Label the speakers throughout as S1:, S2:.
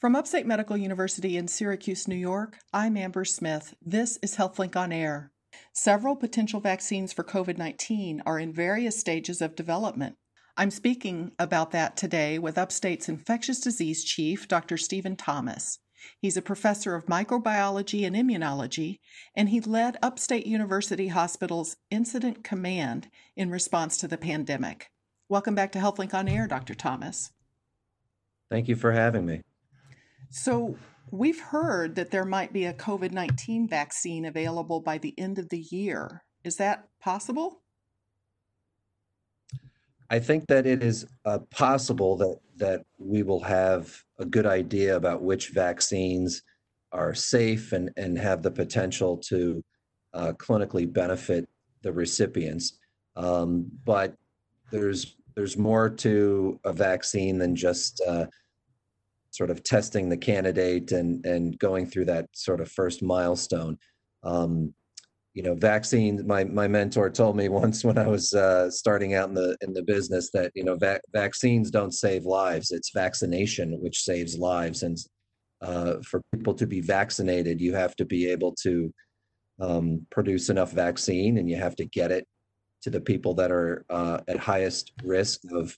S1: From Upstate Medical University in Syracuse, New York, I'm Amber Smith. This is HealthLink on Air. Several potential vaccines for COVID 19 are in various stages of development. I'm speaking about that today with Upstate's infectious disease chief, Dr. Stephen Thomas. He's a professor of microbiology and immunology, and he led Upstate University Hospital's incident command in response to the pandemic. Welcome back to HealthLink on Air, Dr. Thomas.
S2: Thank you for having me.
S1: So, we've heard that there might be a COVID 19 vaccine available by the end of the year. Is that possible?
S2: I think that it is uh, possible that that we will have a good idea about which vaccines are safe and, and have the potential to uh, clinically benefit the recipients. Um, but there's there's more to a vaccine than just uh, sort of testing the candidate and and going through that sort of first milestone. Um, you know vaccines my my mentor told me once when i was uh, starting out in the in the business that you know va- vaccines don't save lives it's vaccination which saves lives and uh, for people to be vaccinated you have to be able to um, produce enough vaccine and you have to get it to the people that are uh, at highest risk of,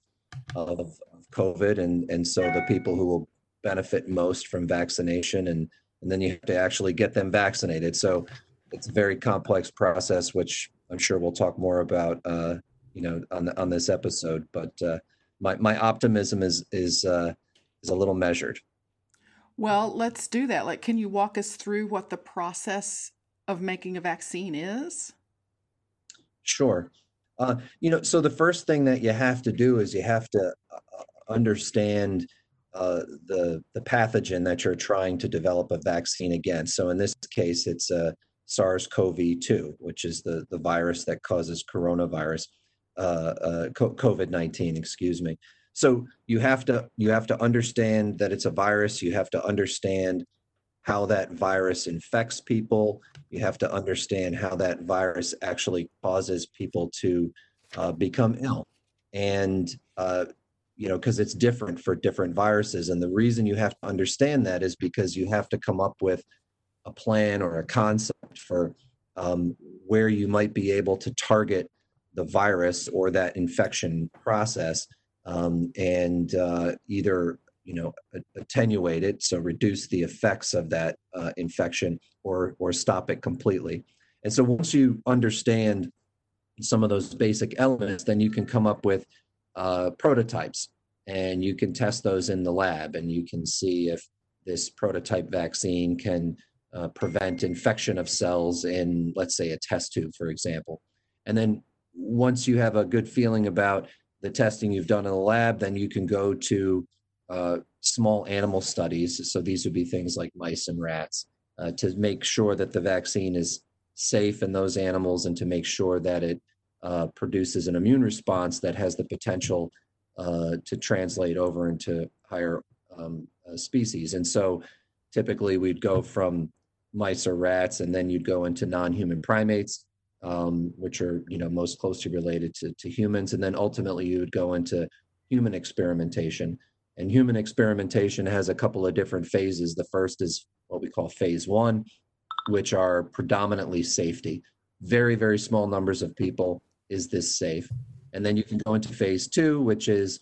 S2: of of covid and and so the people who will benefit most from vaccination and and then you have to actually get them vaccinated so it's a very complex process, which I'm sure we'll talk more about, uh, you know, on the, on this episode. But uh, my my optimism is is uh, is a little measured.
S1: Well, let's do that. Like, can you walk us through what the process of making a vaccine is?
S2: Sure. Uh, you know, so the first thing that you have to do is you have to uh, understand uh, the the pathogen that you're trying to develop a vaccine against. So in this case, it's a SARS-CoV-2, which is the the virus that causes coronavirus, uh, uh, COVID-19. Excuse me. So you have to you have to understand that it's a virus. You have to understand how that virus infects people. You have to understand how that virus actually causes people to uh, become ill, and uh, you know because it's different for different viruses. And the reason you have to understand that is because you have to come up with a plan or a concept for um, where you might be able to target the virus or that infection process um, and uh, either you know attenuate it so reduce the effects of that uh, infection or or stop it completely and so once you understand some of those basic elements then you can come up with uh, prototypes and you can test those in the lab and you can see if this prototype vaccine can uh, prevent infection of cells in, let's say, a test tube, for example. And then once you have a good feeling about the testing you've done in the lab, then you can go to uh, small animal studies. So these would be things like mice and rats uh, to make sure that the vaccine is safe in those animals and to make sure that it uh, produces an immune response that has the potential uh, to translate over into higher um, uh, species. And so typically we'd go from mice or rats, and then you'd go into non-human primates, um, which are you know most closely related to, to humans, and then ultimately you would go into human experimentation. And human experimentation has a couple of different phases. The first is what we call phase one, which are predominantly safety. Very, very small numbers of people. Is this safe? And then you can go into phase two, which is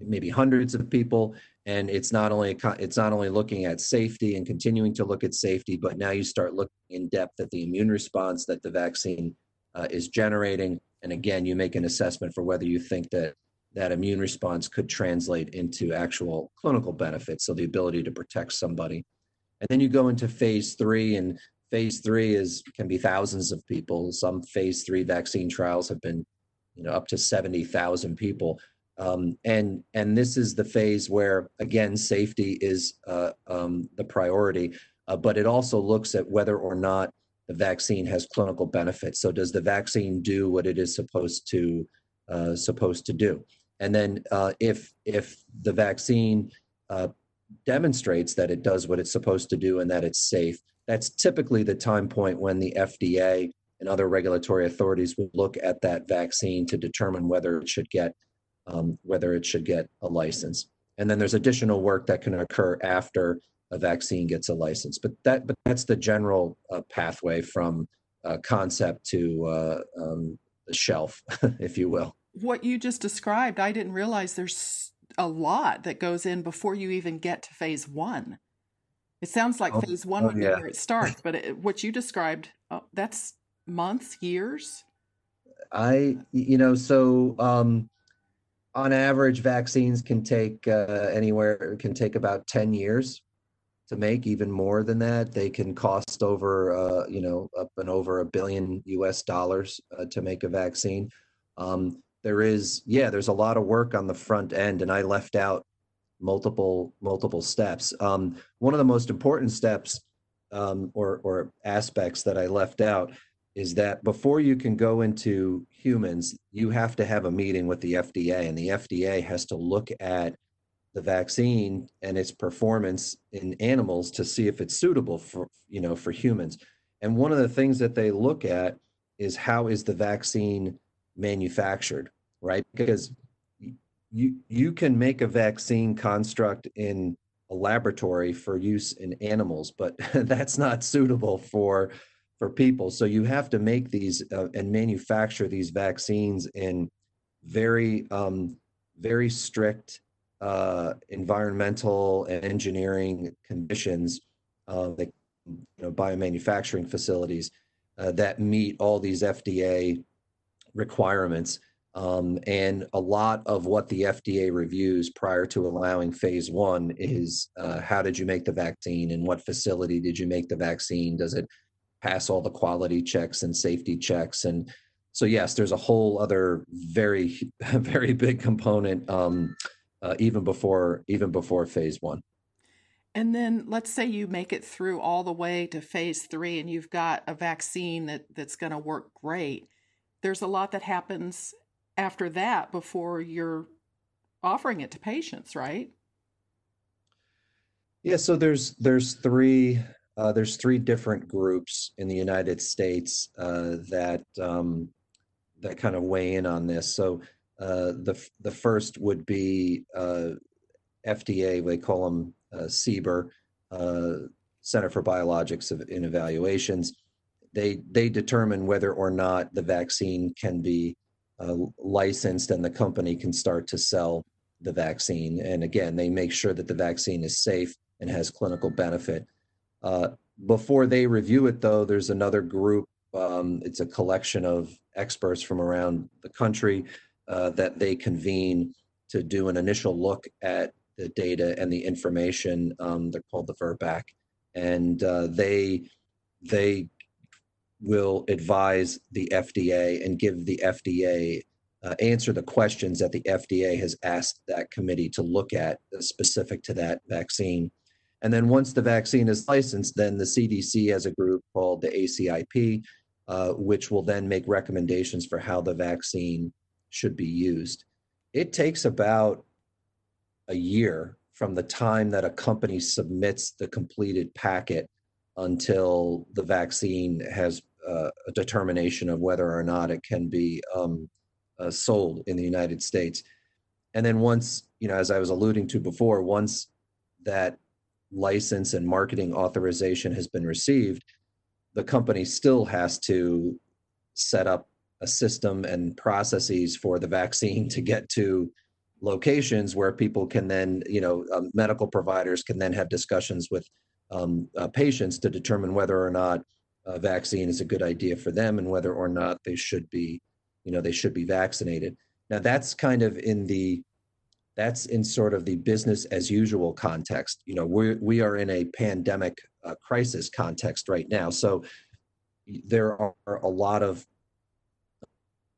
S2: maybe hundreds of people and it's not only it's not only looking at safety and continuing to look at safety but now you start looking in depth at the immune response that the vaccine uh, is generating and again you make an assessment for whether you think that that immune response could translate into actual clinical benefits so the ability to protect somebody and then you go into phase three and phase three is can be thousands of people some phase three vaccine trials have been you know up to 70000 people um, and and this is the phase where again safety is uh, um, the priority, uh, but it also looks at whether or not the vaccine has clinical benefits. So does the vaccine do what it is supposed to uh, supposed to do? And then uh, if if the vaccine uh, demonstrates that it does what it's supposed to do and that it's safe, that's typically the time point when the FDA and other regulatory authorities will look at that vaccine to determine whether it should get um, whether it should get a license. and then there's additional work that can occur after a vaccine gets a license. But that but that's the general uh, pathway from uh, concept to uh, um, the shelf, if you will.
S1: What you just described, I didn't realize there's a lot that goes in before you even get to phase one. It sounds like oh, phase one oh, would be yeah. where it starts, but it, what you described, oh, that's months, years.
S2: I, you know, so um, on average, vaccines can take uh, anywhere can take about ten years to make. Even more than that, they can cost over, uh, you know, up and over a billion U.S. dollars uh, to make a vaccine. Um, there is, yeah, there's a lot of work on the front end, and I left out multiple multiple steps. Um, one of the most important steps um, or or aspects that I left out is that before you can go into humans, you have to have a meeting with the FDA, and the FDA has to look at the vaccine and its performance in animals to see if it's suitable for you know for humans. And one of the things that they look at is how is the vaccine manufactured, right? Because you you can make a vaccine construct in a laboratory for use in animals, but that's not suitable for for people. So you have to make these uh, and manufacture these vaccines in very um, very strict uh, environmental and engineering conditions, uh, like you know, biomanufacturing facilities uh, that meet all these FDA requirements. Um, and a lot of what the FDA reviews prior to allowing phase one is uh, how did you make the vaccine? and what facility did you make the vaccine? Does it pass all the quality checks and safety checks and so yes there's a whole other very very big component um, uh, even before even before phase one
S1: and then let's say you make it through all the way to phase three and you've got a vaccine that, that's going to work great there's a lot that happens after that before you're offering it to patients right
S2: yeah so there's there's three uh, there's three different groups in the United States uh, that um, that kind of weigh in on this. So uh, the the first would be uh, FDA. They call them uh, CBER, uh, Center for Biologics in Evaluations. They they determine whether or not the vaccine can be licensed and the company can start to sell the vaccine. And again, they make sure that the vaccine is safe and has clinical benefit. Uh, before they review it, though, there's another group. Um, it's a collection of experts from around the country uh, that they convene to do an initial look at the data and the information. Um, they're called the VRBPAC, and uh, they they will advise the FDA and give the FDA uh, answer the questions that the FDA has asked that committee to look at specific to that vaccine. And then once the vaccine is licensed, then the CDC has a group called the ACIP, uh, which will then make recommendations for how the vaccine should be used. It takes about a year from the time that a company submits the completed packet until the vaccine has uh, a determination of whether or not it can be um, uh, sold in the United States. And then once, you know, as I was alluding to before, once that license and marketing authorization has been received, the company still has to set up a system and processes for the vaccine to get to locations where people can then, you know, um, medical providers can then have discussions with um, uh, patients to determine whether or not a vaccine is a good idea for them and whether or not they should be, you know, they should be vaccinated. Now that's kind of in the that's in sort of the business as usual context. You know, we we are in a pandemic uh, crisis context right now, so there are a lot of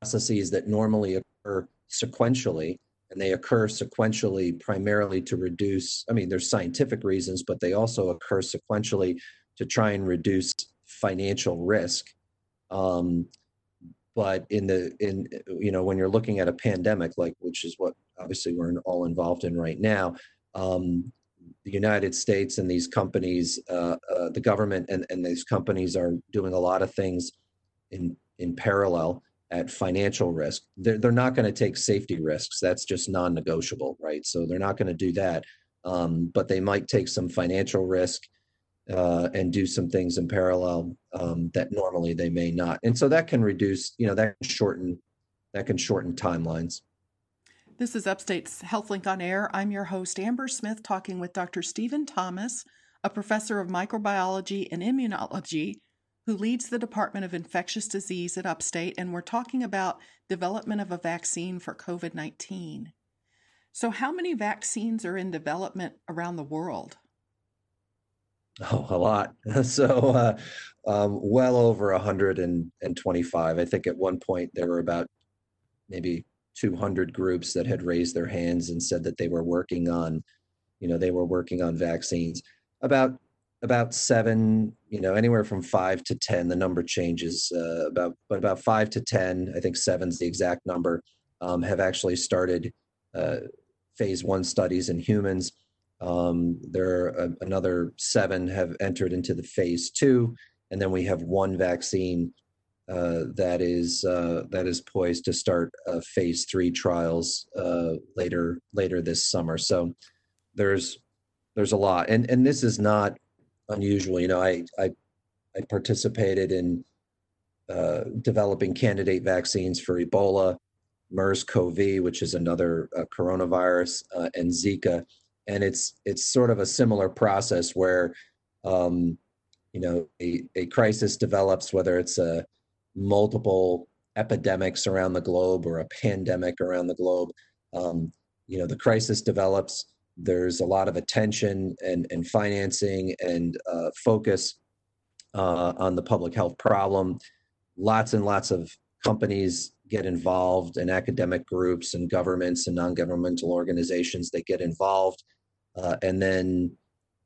S2: processes that normally occur sequentially, and they occur sequentially primarily to reduce. I mean, there's scientific reasons, but they also occur sequentially to try and reduce financial risk. Um, but in the in you know when you're looking at a pandemic like which is what obviously we're all involved in right now um, the united states and these companies uh, uh, the government and, and these companies are doing a lot of things in in parallel at financial risk. They're, they're not going to take safety risks. That's just non negotiable, right? So they're not going to do that. Um, but they might take some financial risk uh, and do some things in parallel um, that normally they may not. And so that can reduce, you know, that can shorten that can shorten timelines.
S1: This is Upstate's HealthLink on Air. I'm your host, Amber Smith, talking with Dr. Stephen Thomas, a professor of microbiology and immunology who leads the Department of Infectious Disease at Upstate, and we're talking about development of a vaccine for COVID 19. So, how many vaccines are in development around the world?
S2: Oh, a lot. So, uh, um, well over 125. I think at one point there were about maybe 200 groups that had raised their hands and said that they were working on, you know, they were working on vaccines. About about seven, you know, anywhere from five to ten. The number changes uh, about, but about five to ten. I think seven's the exact number. Um, have actually started uh, phase one studies in humans. Um, there are another seven have entered into the phase two, and then we have one vaccine uh, that is uh, that is poised to start uh, phase three trials uh, later later this summer. So there's there's a lot, and and this is not unusual. You know, I I, I participated in uh, developing candidate vaccines for Ebola, MERS-CoV, which is another uh, coronavirus, uh, and Zika, and it's it's sort of a similar process where, um, you know, a, a crisis develops, whether it's a multiple epidemics around the globe or a pandemic around the globe. Um, you know, the crisis develops there's a lot of attention and, and financing and uh, focus uh, on the public health problem. Lots and lots of companies get involved, and academic groups and governments and non governmental organizations that get involved. Uh, and then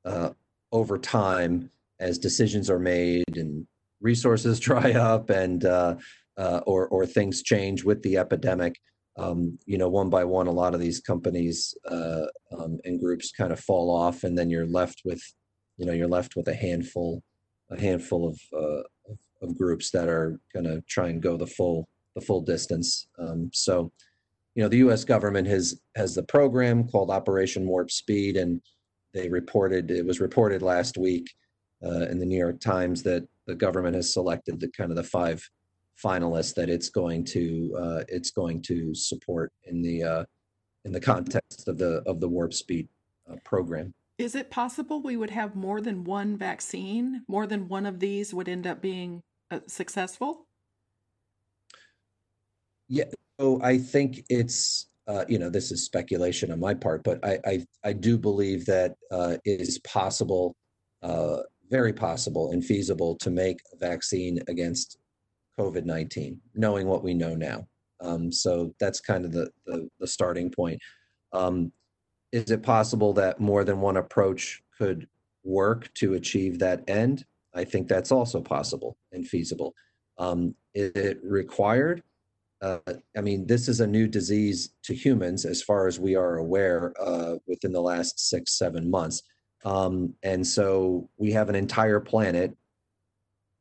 S2: uh, over time, as decisions are made and resources dry up and uh, uh, or, or things change with the epidemic, um, you know, one by one, a lot of these companies uh, um, and groups kind of fall off, and then you're left with, you know, you're left with a handful, a handful of uh, of groups that are going to try and go the full the full distance. Um, so, you know, the U.S. government has has the program called Operation Warp Speed, and they reported it was reported last week uh, in the New York Times that the government has selected the kind of the five finalists that it's going to uh, it's going to support in the uh, in the context of the of the warp speed uh, program.
S1: Is it possible we would have more than one vaccine? More than one of these would end up being uh, successful?
S2: Yeah, I think it's uh, you know this is speculation on my part, but I I, I do believe that uh, it is possible, very possible and feasible to make a vaccine against COVID 19, knowing what we know now. Um, so that's kind of the, the, the starting point. Um, is it possible that more than one approach could work to achieve that end? I think that's also possible and feasible. Um, is it required? Uh, I mean, this is a new disease to humans, as far as we are aware, uh, within the last six, seven months. Um, and so we have an entire planet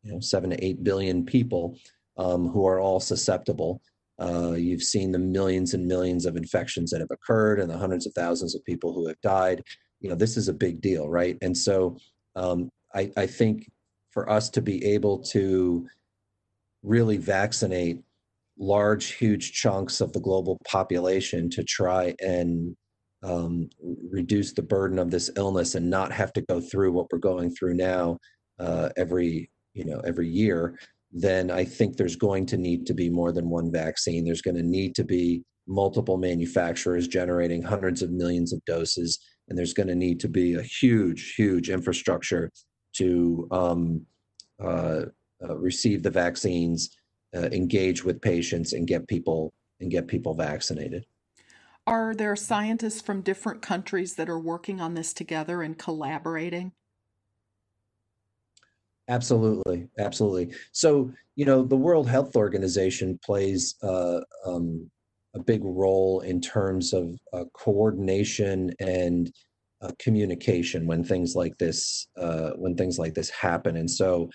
S2: you know seven to eight billion people um, who are all susceptible. Uh, you've seen the millions and millions of infections that have occurred and the hundreds of thousands of people who have died. You know, this is a big deal, right? And so um, I, I think for us to be able to really vaccinate large, huge chunks of the global population to try and um, reduce the burden of this illness and not have to go through what we're going through now uh, every you know every year then i think there's going to need to be more than one vaccine. There's going to need to be multiple manufacturers generating hundreds of millions of doses and there's going to need to be a huge huge infrastructure to um, uh, uh, receive the vaccines uh, engage with patients and get people and get people vaccinated
S1: are there scientists from different countries that are working on this together and collaborating
S2: Absolutely, absolutely. So you know, the World Health Organization plays uh, um, a big role in terms of uh, coordination and uh, communication when things like this uh, when things like this happen. And so,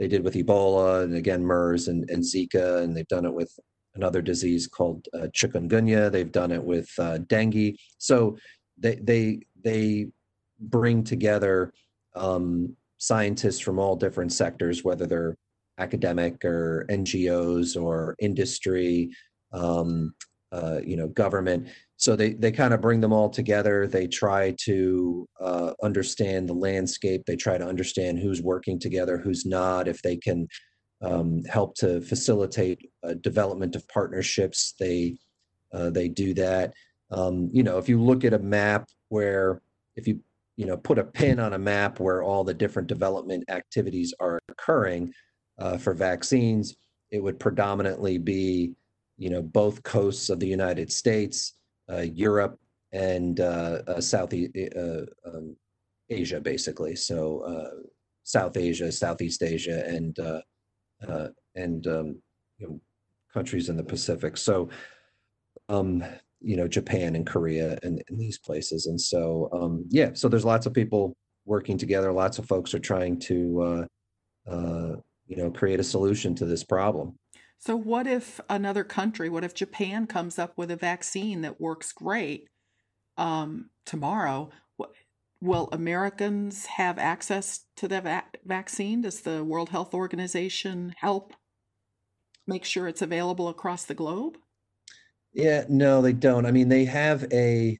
S2: they did with Ebola and again MERS and, and Zika, and they've done it with another disease called uh, chikungunya. They've done it with uh, dengue. So they they they bring together um, scientists from all different sectors, whether they're academic or NGOs or industry, um, uh, you know, government. So they they kind of bring them all together. They try to uh, understand the landscape. They try to understand who's working together, who's not. If they can um, help to facilitate development of partnerships, they uh, they do that. Um, you know, if you look at a map where if you you know put a pin on a map where all the different development activities are occurring uh, for vaccines, it would predominantly be you know both coasts of the United States, Europe, and uh, uh Southeast uh, um, Asia, basically. So uh, South Asia, Southeast Asia, and and um, you know, countries in the Pacific. So um, you know Japan and Korea and, and these places. And so um, yeah, so there's lots of people working together. Lots of folks are trying to you know create a solution to this problem.
S1: So, what if another country, what if Japan comes up with a vaccine that works great um, tomorrow? Will Americans have access to that va- vaccine? Does the World Health Organization help make sure it's available across the globe?
S2: Yeah, no, they don't. I mean, they have a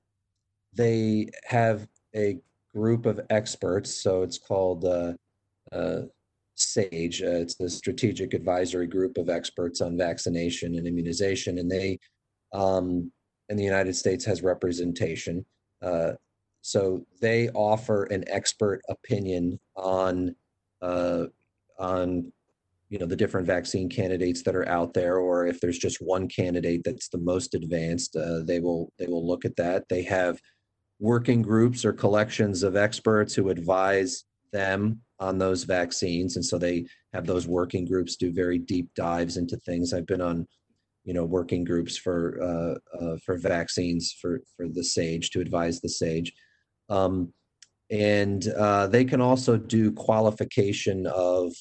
S2: they have a group of experts, so it's called uh, uh, SAGE. Uh, it's the Strategic Advisory Group of Experts on Vaccination and Immunization, and they, um, and the United States has representation. Uh, so they offer an expert opinion on uh, on you know the different vaccine candidates that are out there, or if there's just one candidate that's the most advanced, uh, they will they will look at that. They have working groups or collections of experts who advise them on those vaccines. And so they have those working groups do very deep dives into things. I've been on you know working groups for uh, uh, for vaccines for for the sage to advise the sage. Um, and uh, they can also do qualification of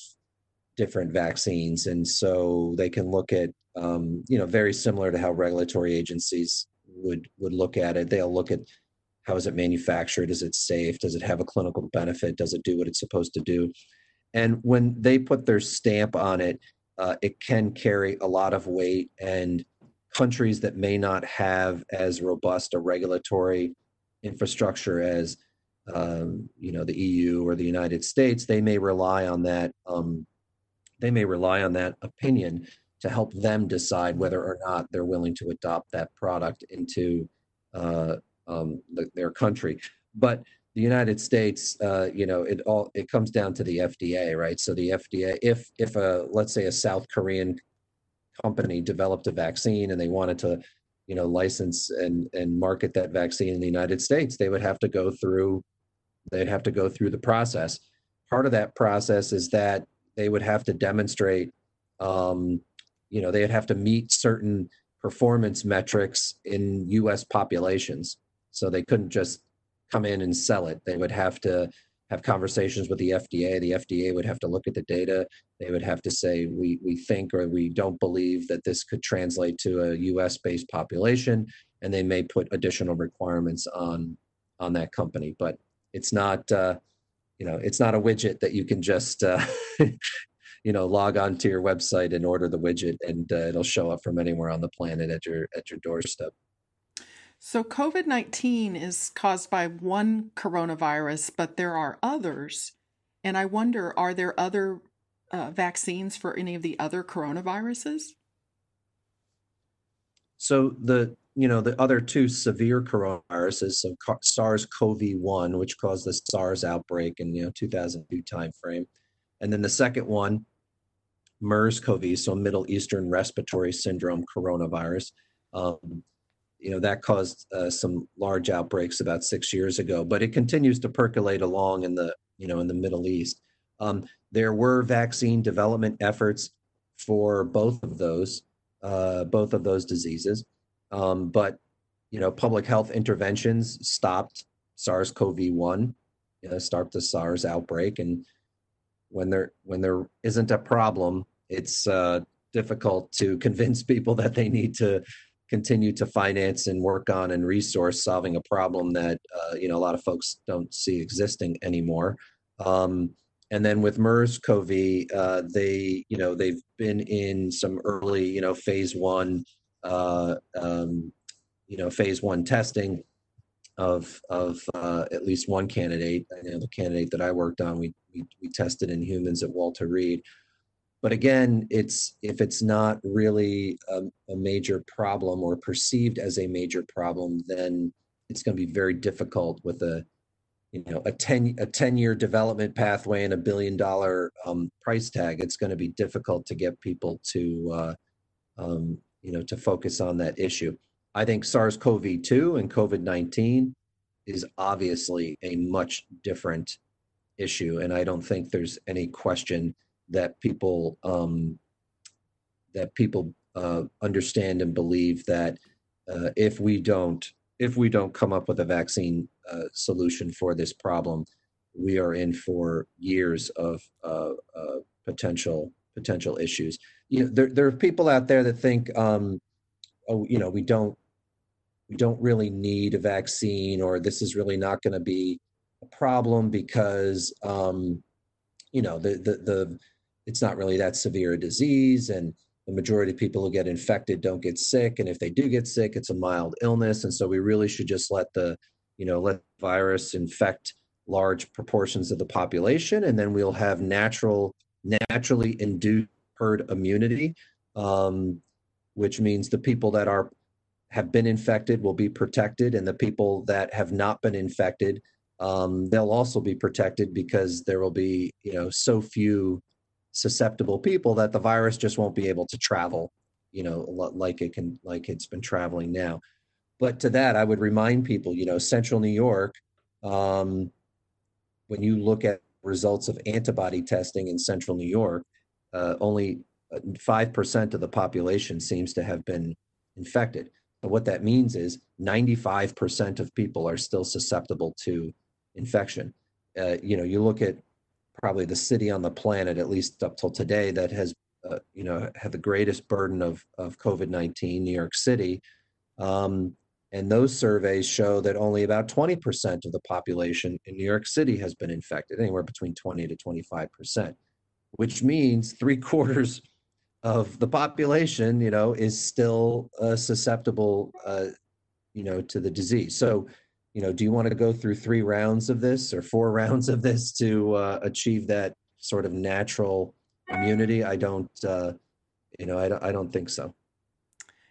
S2: different vaccines. And so they can look at um, you know very similar to how regulatory agencies would would look at it. They'll look at how is it manufactured? Is it safe? Does it have a clinical benefit? Does it do what it's supposed to do? And when they put their stamp on it, uh, it can carry a lot of weight. And countries that may not have as robust a regulatory infrastructure as um, you know the EU or the United States, they may rely on that. Um, they may rely on that opinion to help them decide whether or not they're willing to adopt that product into uh, um, the, their country. But the United States, uh, you know, it all it comes down to the FDA, right? So the FDA, if if a let's say a South Korean company developed a vaccine and they wanted to, you know, license and and market that vaccine in the United States, they would have to go through they'd have to go through the process. Part of that process is that they would have to demonstrate, um, you know, they'd have to meet certain performance metrics in U.S. populations. So they couldn't just come in and sell it. They would have to have conversations with the FDA. The FDA would have to look at the data. They would have to say, we, we think or we don't believe that this could translate to a US based population. And they may put additional requirements on on that company. But it's not, uh, you know, it's not a widget that you can just, uh, you know, log on to your website and order the widget, and uh, it'll show up from anywhere on the planet at your at your doorstep.
S1: So, COVID 19 is caused by one coronavirus, but there are others. And I wonder are there other uh, vaccines for any of the other coronaviruses?
S2: So, the you know the other two severe coronaviruses, so SARS-CoV-1, which caused the SARS outbreak in you know 2002 timeframe, and then the second one, MERS-CoV, so Middle Eastern Respiratory Syndrome coronavirus. Um, you know that caused uh, some large outbreaks about six years ago but it continues to percolate along in the you know in the middle east. Um, there were vaccine development efforts for both of those uh, both of those diseases. Um, but you know public health interventions stopped sars-cov-1 you know, stopped the sars outbreak. And when there when there isn't a problem, it's uh, difficult to convince people that they need to continue to finance and work on and resource solving a problem that uh, you know a lot of folks don't see existing anymore. Um, and then with MERS-CoV, uh, they you know they've been in some early you know phase one uh, um, you know phase one testing of of uh, at least one candidate. Know the candidate that I worked on, we, we we tested in humans at Walter Reed but again it's if it's not really a, a, major problem or perceived as a major problem then it's going to be very difficult with a you know a 10 a 10 year development pathway and a billion dollar um, price tag. It's going to be difficult to get people to uh, um, you know to focus on that issue. I think sars-cov-2 and covid-19 is obviously a much different issue and i don't think there's any question that people um, that people uh, understand and believe that uh, if we don't if we don't come up with a vaccine uh, solution for this problem, we are in for years of uh, uh, potential potential issues. You know, there there are people out there that think, um, oh, you know, we don't we don't really need a vaccine, or this is really not going to be a problem because um, you know the the the it's not really that severe a disease and the majority of people who get infected don't get sick and if they do get sick it's a mild illness and so we really should just let the you know let virus infect large proportions of the population and then we'll have natural naturally induced herd immunity um, which means the people that are have been infected will be protected and the people that have not been infected um, they'll also be protected because there will be you know so few susceptible people that the virus just won't be able to travel, you know, like it can, like it's been traveling now. But to that, I would remind people, you know, Central New York, um, when you look at results of antibody testing in Central New York, uh, only 5% uh, of the population seems to have been infected. But what that means is 95% of people are still susceptible to infection. Uh, you know, you look at probably the city on the planet, at least up till today, that has uh, you know had the greatest burden of of COVID nineteen, New York City. Um, and those surveys show that only about 20% of the population in New York City has been infected, anywhere between 20 to 25%, which means three quarters of the population, you know, is still uh, susceptible, uh, you know, to the disease. So you know, do you want to go through three rounds of this or four rounds of this to uh, achieve that sort of natural immunity? I don't, uh, you know, I don't, I don't think so.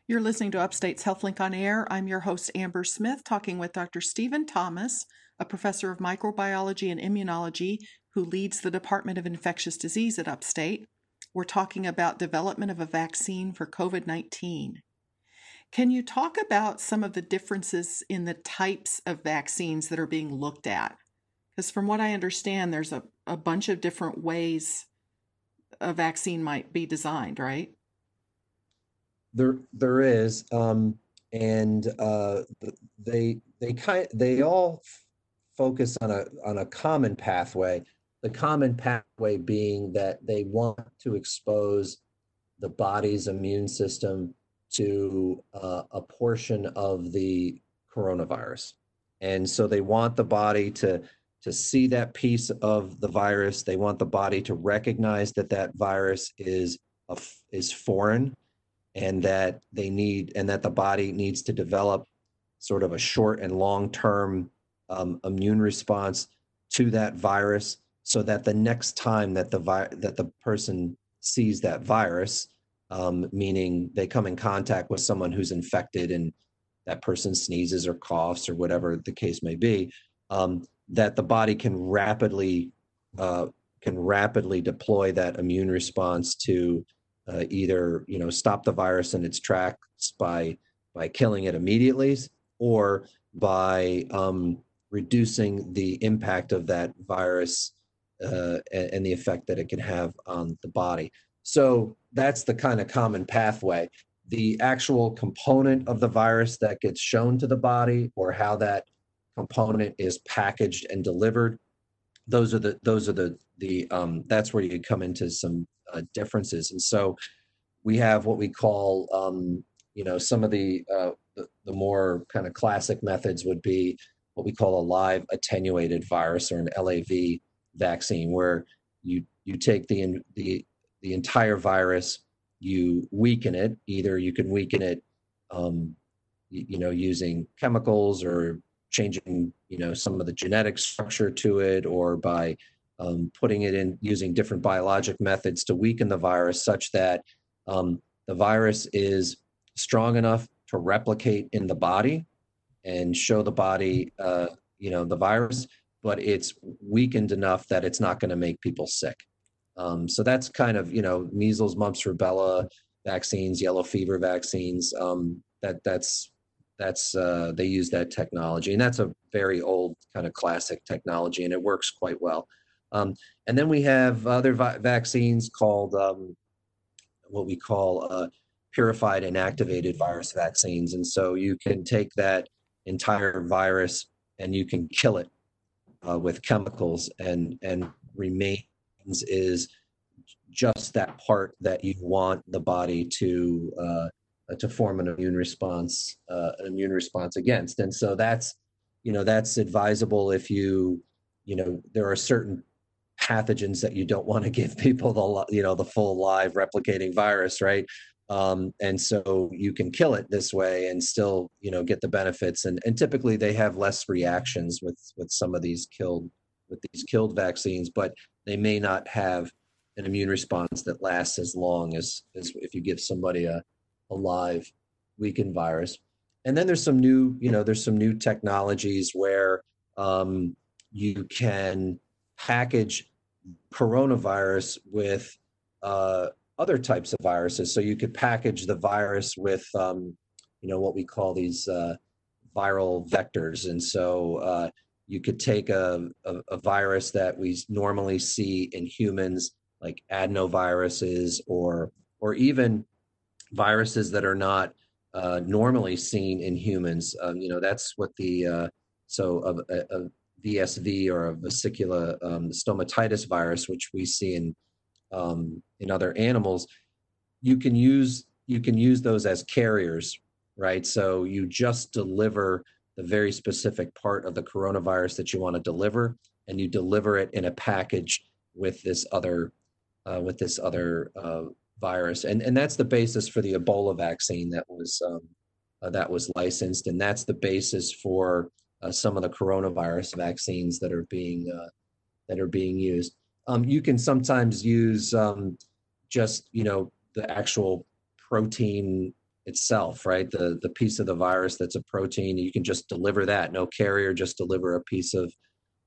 S1: You're listening to Upstate's HealthLink on Air. I'm your host, Amber Smith, talking with Dr. Stephen Thomas, a professor of microbiology and immunology who leads the Department of Infectious Disease at Upstate. We're talking about development of a vaccine for COVID 19. Can you talk about some of the differences in the types of vaccines that are being looked at? Because from what I understand, there's a, a bunch of different ways a vaccine might be designed, right?
S2: There, there is, um, and uh, they they kind they all focus on a on a common pathway. The common pathway being that they want to expose the body's immune system to uh, a portion of the coronavirus. And so they want the body to to see that piece of the virus. They want the body to recognize that that virus is a, is foreign, and that they need and that the body needs to develop sort of a short and long term um, immune response to that virus, so that the next time that the vi- that the person sees that virus, um, meaning they come in contact with someone who's infected and that person sneezes or coughs or whatever the case may be, um, that the body can rapidly uh, can rapidly deploy that immune response to uh, either you know stop the virus in its tracks by by killing it immediately or by um, reducing the impact of that virus uh, and, and, the effect that it can have on the body. So that's the kind of common pathway. The actual component of the virus that gets shown to the body or how that component is packaged and delivered, those are the those are the the um, that's where you come into some uh, differences. And so we have what we call um, you know some of the, uh, the the more kind of classic methods would be what we call a live attenuated virus or an LAV vaccine, where you you take the the the entire virus, you weaken it. Either you can weaken it, um, you, you know, using chemicals or changing you know some of the genetic structure to it or by um, putting it in using different biologic methods to weaken the virus such that um, the virus is strong enough to replicate in the body and show the body uh, you know the virus but it's weakened enough that it's not going to make people sick um, so that's kind of you know measles mumps rubella vaccines yellow fever vaccines um, that that's that's uh, they use that technology and that's a very old kind of classic technology and it works quite well. Um, and then we have other vi- vaccines called um, what we call uh, purified inactivated virus vaccines and so you can take that entire virus and you can kill it uh, with chemicals and and is just that part that you want the body to uh, to form an immune response uh, an immune response against. And so that's you know that's advisable if you you know there are certain pathogens that you don't want to give people the you know the full live replicating virus right? Um, and so you can kill it this way and still you know get the benefits. And and typically they have less reactions with with some of these killed with these killed vaccines but they may not have an immune response that lasts as long as as if you give somebody a a live weakened virus. And then there's some new, you know, there's some new technologies where um, you can package coronavirus with uh, other types of viruses. So you could package the virus with, um, you know, what we call these uh, viral vectors. And so uh, you could take a, a, a, virus that we normally see in humans, like adenoviruses, or or even viruses that are not uh, normally seen in humans. Um, you know, that's what the uh, so a, a, VSV or a vesicular um, stomatitis virus, which we see in um, in other animals, you can use you can use those as carriers, right? So you just deliver the very specific part of the coronavirus that you want to deliver, and you deliver it in a package with this other uh, with this other uh, virus, and and that's the basis for the Ebola vaccine that was um, uh, that was licensed, and that's the basis for uh, some of the coronavirus vaccines that are being uh, that are being used. Um, you can sometimes use um, just you know the actual protein itself, right? The the piece of the virus that's a protein. You can just deliver that, no carrier, just deliver a piece of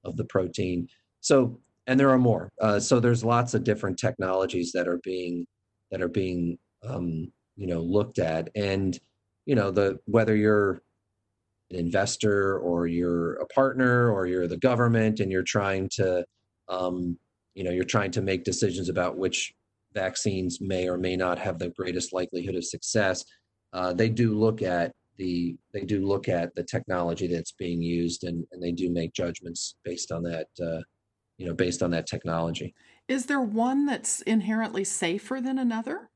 S2: of the protein. So and there are more. Uh, so there's lots of different technologies that are being that are being um, you know looked at and you know the whether you're an investor or you're a partner or you're the government and you're trying to um, you know you're trying to make decisions about which vaccines may or may not have the greatest likelihood of success uh, they do look at the they do look at the technology that's being used and, and they do make judgments based on that uh, you know based on that technology
S1: is there one that's inherently safer than another?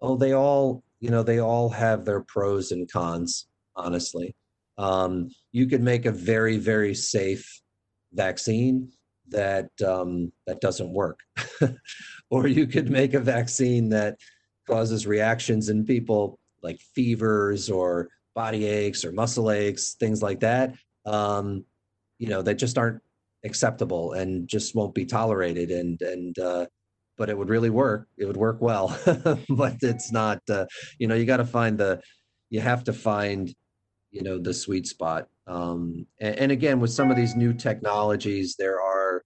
S2: Oh, they all, you know, they all have their pros and cons, honestly. Um, you could make a very, very safe vaccine that um, that doesn't work, or you could make a vaccine that causes reactions in people like fevers or body aches or muscle aches, things like that. Um, you know, that just aren't acceptable and just won't be tolerated and and uh, but it would really work it would work well but it's not uh, you know you got to find the you have to find you know the sweet spot um, and, and, again with some of these new technologies there are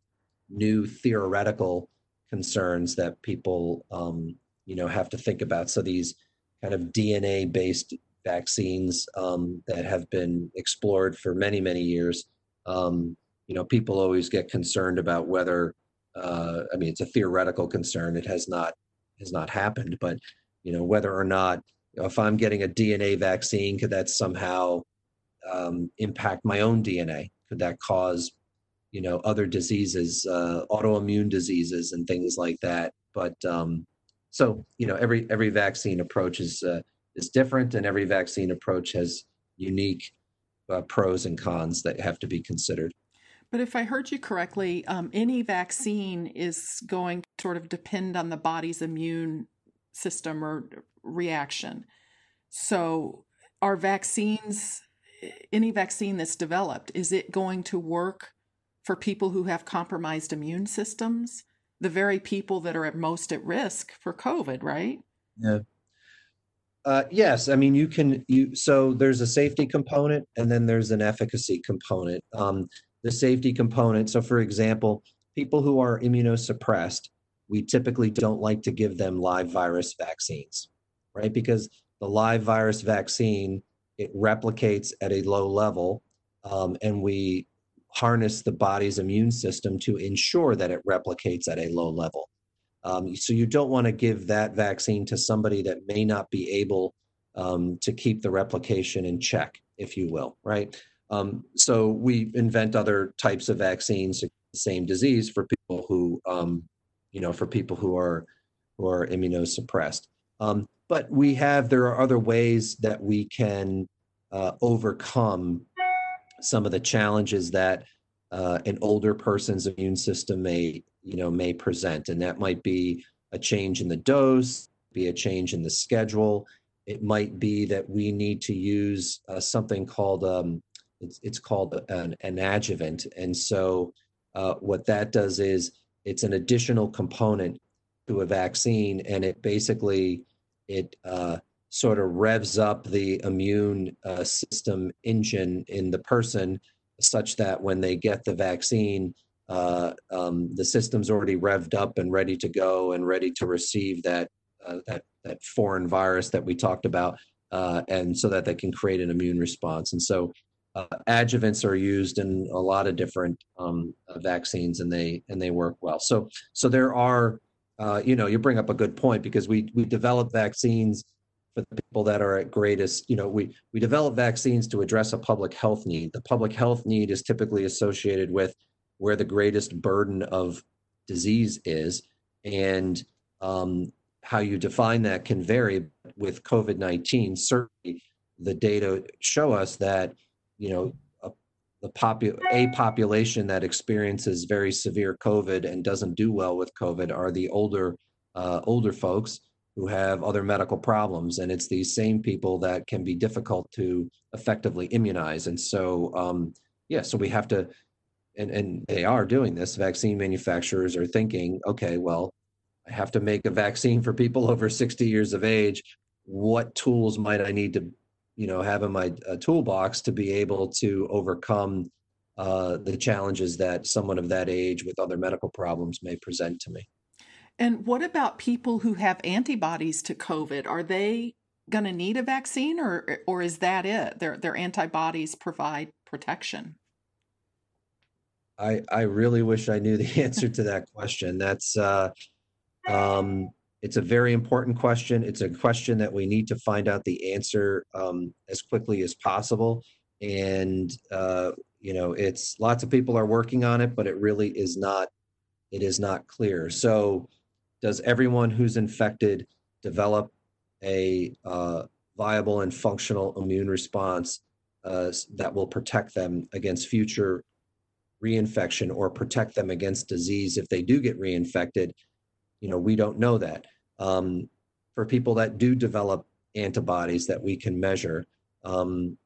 S2: new theoretical concerns that people um, you know have to think about so these kind of dna based vaccines um, that have been explored for many many years um, you know, people always get concerned about whether, uh, I mean, it's a theoretical concern. It has not has not happened, but you know, whether or not you know, if I'm getting a DNA vaccine, could that somehow um, impact my own DNA? Could that cause, you know other diseases, uh, autoimmune diseases, and things like that. But um, so you know every every vaccine approach is uh, is different, and every vaccine approach has unique uh, pros and cons that have to be considered.
S1: But if I heard you correctly, um, any vaccine is going to sort of depend on the body's immune system or reaction. So, are vaccines, any vaccine that's developed, is it going to work for people who have compromised immune systems? The very people that are at most at risk for COVID, right?
S2: Yeah. Uh, yes, I mean you can you so there's a safety component and then there's an efficacy component. Um, the safety component. So, for example, people who are immunosuppressed, we typically don't like to give them live virus vaccines, right? Because the live virus vaccine it replicates at a low level, um, and we harness the body's immune system to ensure that it replicates at a low level. Um, so you don't want to give that vaccine to somebody that may not be able um, to keep the replication in check, if you will, right? Um, so we invent other types of vaccines the same disease for people who, um, you know, for people who are who are immunosuppressed. Um, but we have there are other ways that we can uh, overcome some of the challenges that uh, an older person's immune system may you know may present, and that might be a change in the dose, be a change in the schedule. It might be that we need to use uh, something called um, it's, it's called an, an adjuvant. And so uh, what that does is it's an additional component to a vaccine, and it basically it uh, sort of revs up the immune uh, system engine in the person, such that when they get the vaccine, uh, um, the system's already revved up and ready to go and ready to receive that uh, that that foreign virus that we talked about, uh, and so that they can create an immune response. And so uh, adjuvants are used in a lot of different um, uh, vaccines and they and they work well so so there are you know you bring up a good point because we we develop vaccines for the people that are at greatest you know we we develop vaccines to address a public health need. The public health need is typically associated with where the greatest burden of disease is and um, how you define that can vary with covid-19 certainly the data show us that you know a, the popu- a population that experiences very severe COVID and doesn't do well with COVID are the older uh, older folks who have other medical problems, and it's these same people that can be difficult to effectively immunize. And so, um, yeah, so we have to, and and they are doing this. Vaccine manufacturers are thinking, okay, well, I have to make a vaccine for people over 60 years of age. What tools might I need to you know have in my uh, toolbox to be able to overcome uh, the challenges that someone of that age with other medical problems may present to me.
S1: And what about people who have antibodies to COVID? Are they going to need a vaccine, or or is that it? Their their antibodies provide protection.
S2: I I really wish I knew the answer to that question. That's uh, um, it's a very important question. It's a question that we need to find out the answer um, as quickly as possible. And uh, you know, it's lots of people are working on it, but it really is not. It is not clear. So, does everyone who's infected develop a uh, viable and functional immune response uh, that will protect them against future reinfection or protect them against disease if they do get reinfected? You know, we don't know that um, for people that do develop antibodies that we can measure. Um,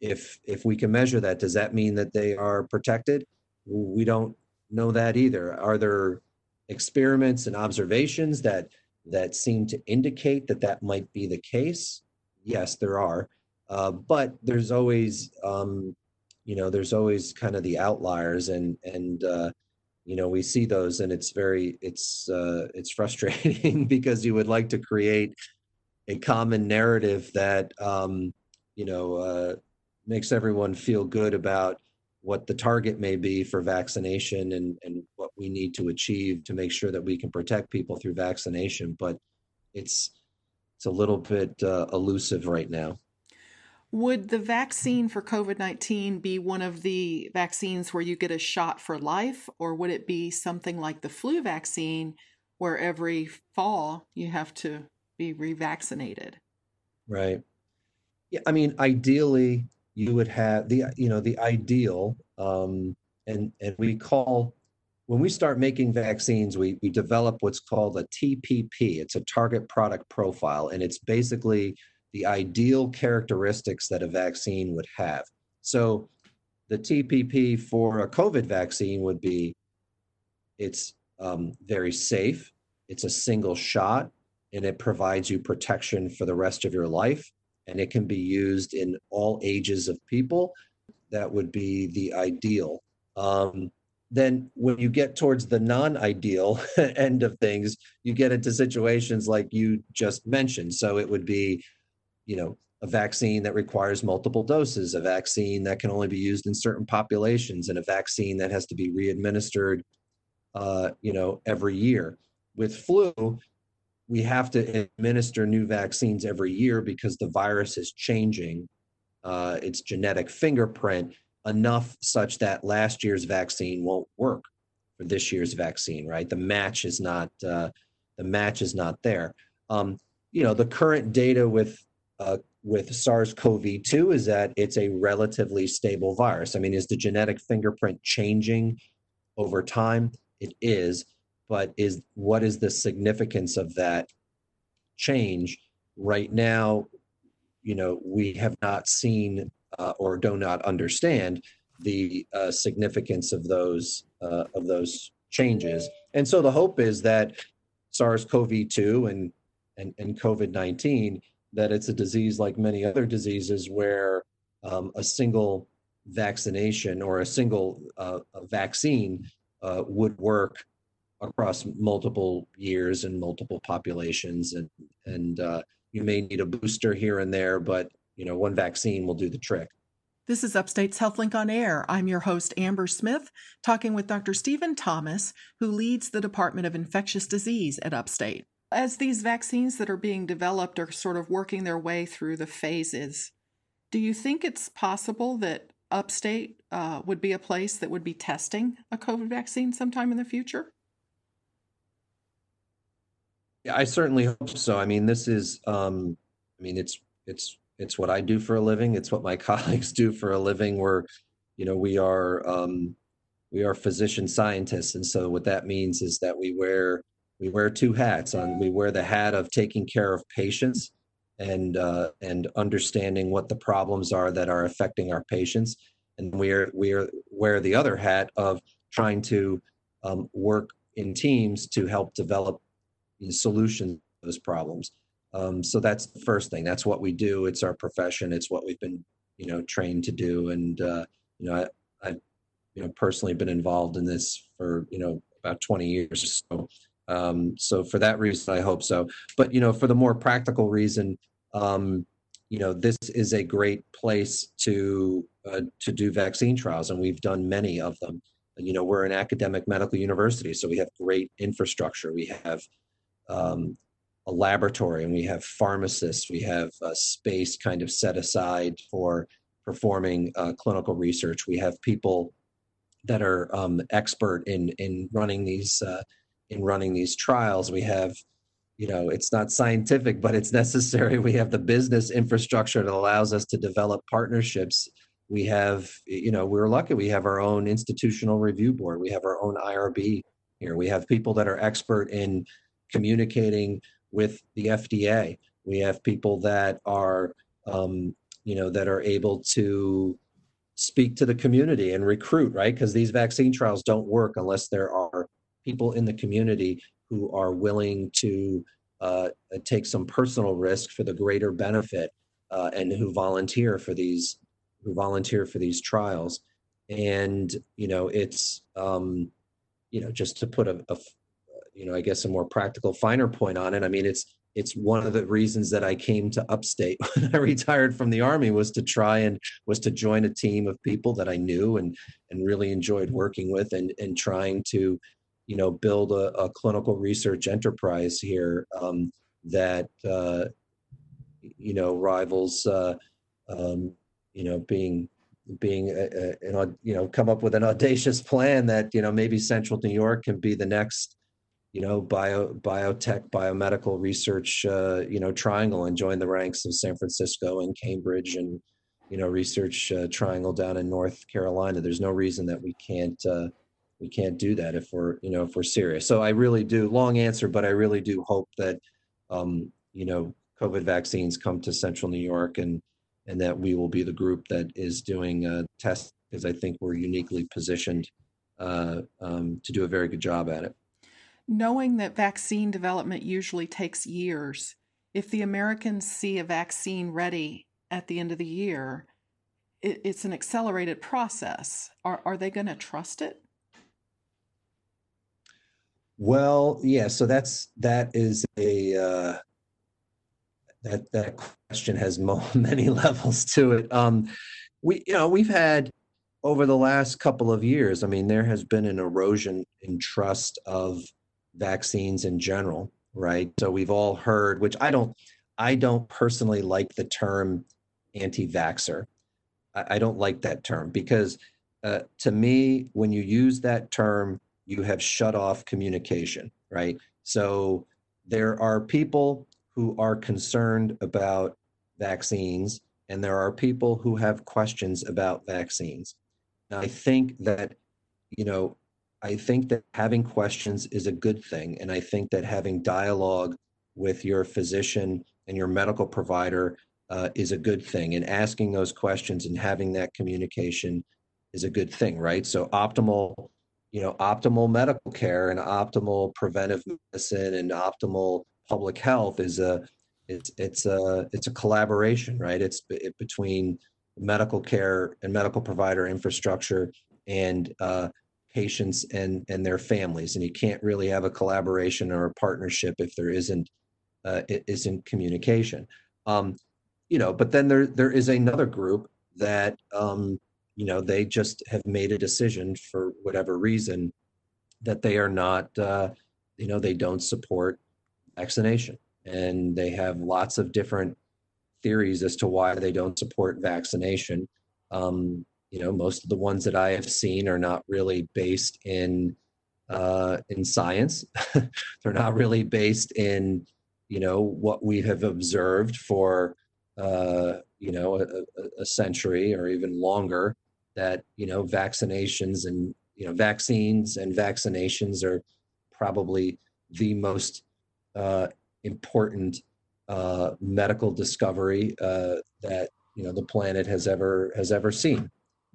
S2: if if we can measure that, does that mean that they are protected? We don't know that either. Are there experiments and observations that that seem to indicate that that might be the case? Yes, there are, uh, but there's always um, you know there's always kind of the outliers and and uh, you know we see those and it's very it's uh, it's frustrating because you would like to create a common narrative that um, you know uh, makes everyone feel good about what the target may be for vaccination and and what we need to achieve to make sure that we can protect people through vaccination but it's it's a little bit uh, elusive right now
S1: Would the vaccine for COVID 19 be one of the vaccines where you get a shot for life, or would it be something like the flu vaccine where every fall you have to be revaccinated?
S2: Right. Yeah, I mean, ideally, you would have the you know the ideal, um, and and we call when we start making vaccines, we we develop what's called a TPP. It's a target product profile, and it's basically the ideal characteristics that a vaccine would have. So the TPP for a COVID vaccine would be it's um, very safe, it's a single shot, and it provides you protection for the rest of your life. And it can be used in all ages of people. That would be the ideal. Um, then when you get towards the non-ideal end of things you get into situations like you just mentioned so it would be you know a vaccine that requires multiple doses a vaccine that can only be used in certain populations and a vaccine that has to be readministered uh, you know every year with flu we have to administer new vaccines every year because the virus is changing uh, its genetic fingerprint enough such that last year's vaccine won't work for this year's vaccine right the match is not uh, the match is not there um, you know the current data with uh, with SARS-CoV-2 is that it's a relatively stable virus. I mean, is the genetic fingerprint changing over time? It is, but is what is the significance of that change? Right now, you know, we have not seen uh, or do not understand the uh, significance of those uh, of those changes. And so the hope is that SARS-CoV-2 and and, and COVID-19 that it's a disease like many other diseases where um, a single vaccination or a single uh, vaccine uh, would work across multiple years and multiple populations and and uh, you may need a booster here and there but you know one vaccine will do the trick.
S1: This is upstate's healthlink on air. I'm your host amber smith talking with dr stephen thomas who leads the department of infectious disease at upstate. As these vaccines that are being developed are sort of working their way through the phases, do you think it's possible that upstate uh, would be a place that would be testing a COVID vaccine sometime in the future?
S2: I certainly hope so. I mean, this is, um, I mean, it's it's it's what I do for a living. It's what my colleagues do for a living. We're, you know, we are um, we are physician scientists, and so what that means is that we wear we wear two hats on we wear the hat of taking care of patients and uh, and understanding what the problems are that are affecting our patients and we're we're wear the other hat of trying to um, work in teams to help develop solutions to those problems um, so that's the first thing that's what we do it's our profession it's what we've been you know trained to do and uh, you know I, i've you know personally been involved in this for you know about 20 years so um, so for that reason, I hope so. But you know, for the more practical reason, um, you know, this is a great place to uh, to do vaccine trials, and we've done many of them. You know, we're an academic medical university, so we have great infrastructure. We have um, a laboratory, and we have pharmacists. We have a space kind of set aside for performing uh, clinical research. We have people that are um, expert in in running these. Uh, in running these trials. We have, you know, it's not scientific, but it's necessary. We have the business infrastructure that allows us to develop partnerships. We have, you know, we're lucky. We have our own institutional review board. We have our own IRB here. We have people that are expert in communicating with the FDA. We have people that are, um, you know, that are able to speak to the community and recruit, right? Because these vaccine trials don't work unless there are people in the community who are willing to uh, take some personal risk for the greater benefit uh, and who volunteer for these who volunteer for these trials and you know it's um, you know just to put a, a you know i guess a more practical finer point on it. I mean it's it's one of the reasons that I came to upstate when I retired from the army was to try and was to join a team of people that I knew and and really enjoyed working with and and trying to you know build a, a clinical research enterprise here um, that uh, you know rivals uh, um, you know, being being a, a, you know come up with an audacious plan that you know maybe Central New York can be the next you know bio biotech biomedical research uh, you know triangle and join the ranks of San Francisco and Cambridge and you know research uh, triangle down in North Carolina. There's no reason that we can't uh, we can't do that if we're you know if we're serious. So I really do long answer, but I really do hope that um, you know COVID vaccines come to Central New York and and that we will be the group that is doing uh, tests because I think we're uniquely positioned uh, um, to do a very good job at it.
S1: Knowing that vaccine development usually takes years, if the Americans see a vaccine ready at the end of the year, it, it's an accelerated process. Are, are they going to trust it?
S2: Well, yeah. So that's that is a uh, that that question has many levels to it. Um, we you know we've had over the last couple of years. I mean, there has been an erosion in trust of vaccines in general, right? So we've all heard, which I don't, I don't personally like the term anti-vaxer. I, I don't like that term because uh, to me, when you use that term, you have shut off communication, right? So there are people who are concerned about vaccines, and there are people who have questions about vaccines. And I think that, you know, I think that having questions is a good thing. And I think that having dialogue with your physician and your medical provider uh, is a good thing. And asking those questions and having that communication is a good thing, right? So optimal, you know, optimal medical care and optimal preventive medicine and optimal public health is a it's it's a it's a collaboration, right? It's it, between medical care and medical provider infrastructure and uh, patients and and their families, and you can't really have a collaboration or a partnership if there isn't uh, isn't communication. Um, you know, but then there there is another group that um, you know they just have made a decision for whatever reason that they are not uh, you know they don't support vaccination. And they have lots of different theories as to why they don't support vaccination. Um, you know, most of the ones that I have seen are not really based in uh, in science. They're not really based in you know what we have observed for uh, you know a, a, century or even longer. That you know vaccinations and you know vaccines and vaccinations are probably the most uh, important uh, medical discovery uh, that you know the planet has ever has ever seen.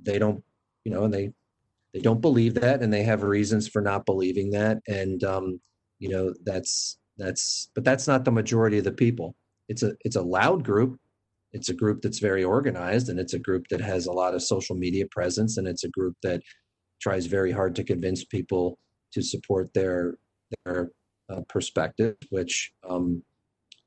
S2: They don't, you know, and they they don't believe that, and they have reasons for not believing that, and um, you know that's that's but that's not the majority of the people. It's a it's a loud group. It's a group that's very organized, and it's a group that has a lot of social media presence, and it's a group that tries very hard to convince people to support their their uh, perspective, which um,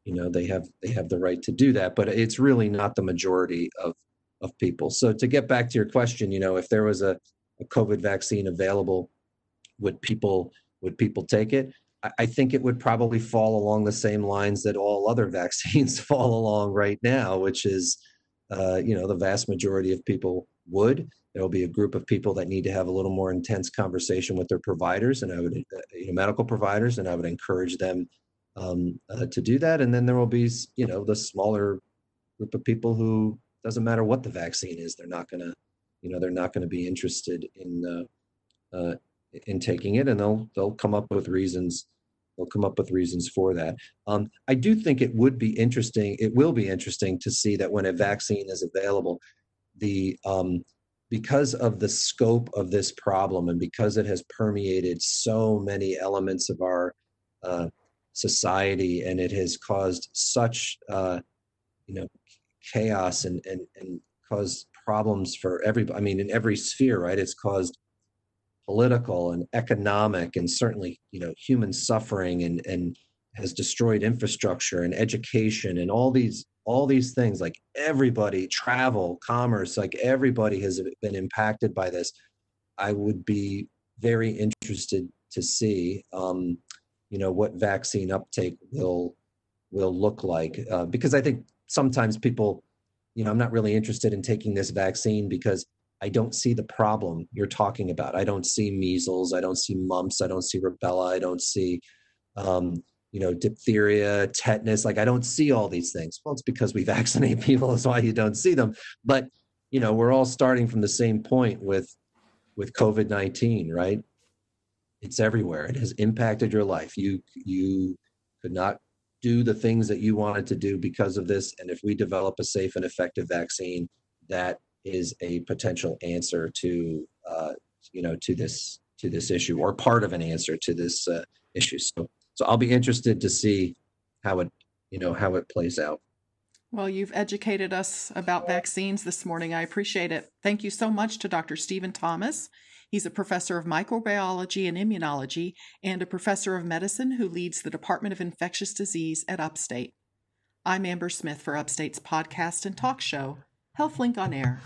S2: you know they have they have the right to do that, but it's really not the majority of of people. So to get back to your question, you know, if there was a, a COVID vaccine available, would people would people take it? I, I think it would probably fall along the same lines that all other vaccines fall along right now, which is uh, you know the vast majority of people would there will be a group of people that need to have a little more intense conversation with their providers and i would uh, you know, medical providers and i would encourage them um, uh, to do that and then there will be you know the smaller group of people who doesn't matter what the vaccine is they're not going to you know they're not going to be interested in uh, uh, in taking it and they'll they'll come up with reasons they'll come up with reasons for that. Um, i do think it would be interesting it will be interesting to see that when a vaccine is available the um, because of the scope of this problem and because it has permeated so many elements of our uh, society and it has caused such uh, you know chaos and, and and caused problems for everybody i mean in every sphere right? It's caused political and economic and certainly you know human suffering and and has destroyed infrastructure and education and all these all these things. Like everybody travel commerce like everybody has been impacted by this. I would be very interested to see um, you know what vaccine uptake will will look like uh, because i think sometimes people you know, I'm not really interested in taking this vaccine because I don't see the problem you're talking about. I don't see measles. I don't see mumps. I don't see rubella. I don't see, um, you know, diphtheria, tetanus. Like I don't see all these things. Well, it's because we vaccinate people. That's why you don't see them. But you know, we're all starting from the same point with with COVID nineteen, right? It's everywhere. It has impacted your life. You you could not do the things that you wanted to do because of this. And if we develop a safe and effective vaccine, that is a potential answer to uh, you know to this to this issue or part of an answer to this uh, issue. So so I'll be interested to see how it you know how it plays out.
S1: Well, you've educated us about vaccines this morning. I appreciate it. Thank you so much to Dr. Stephen Thomas. He's a professor of microbiology and immunology and a professor of medicine who leads the Department of Infectious Disease at Upstate. I'm Amber Smith for Upstate's podcast and talk show, HealthLink on Air.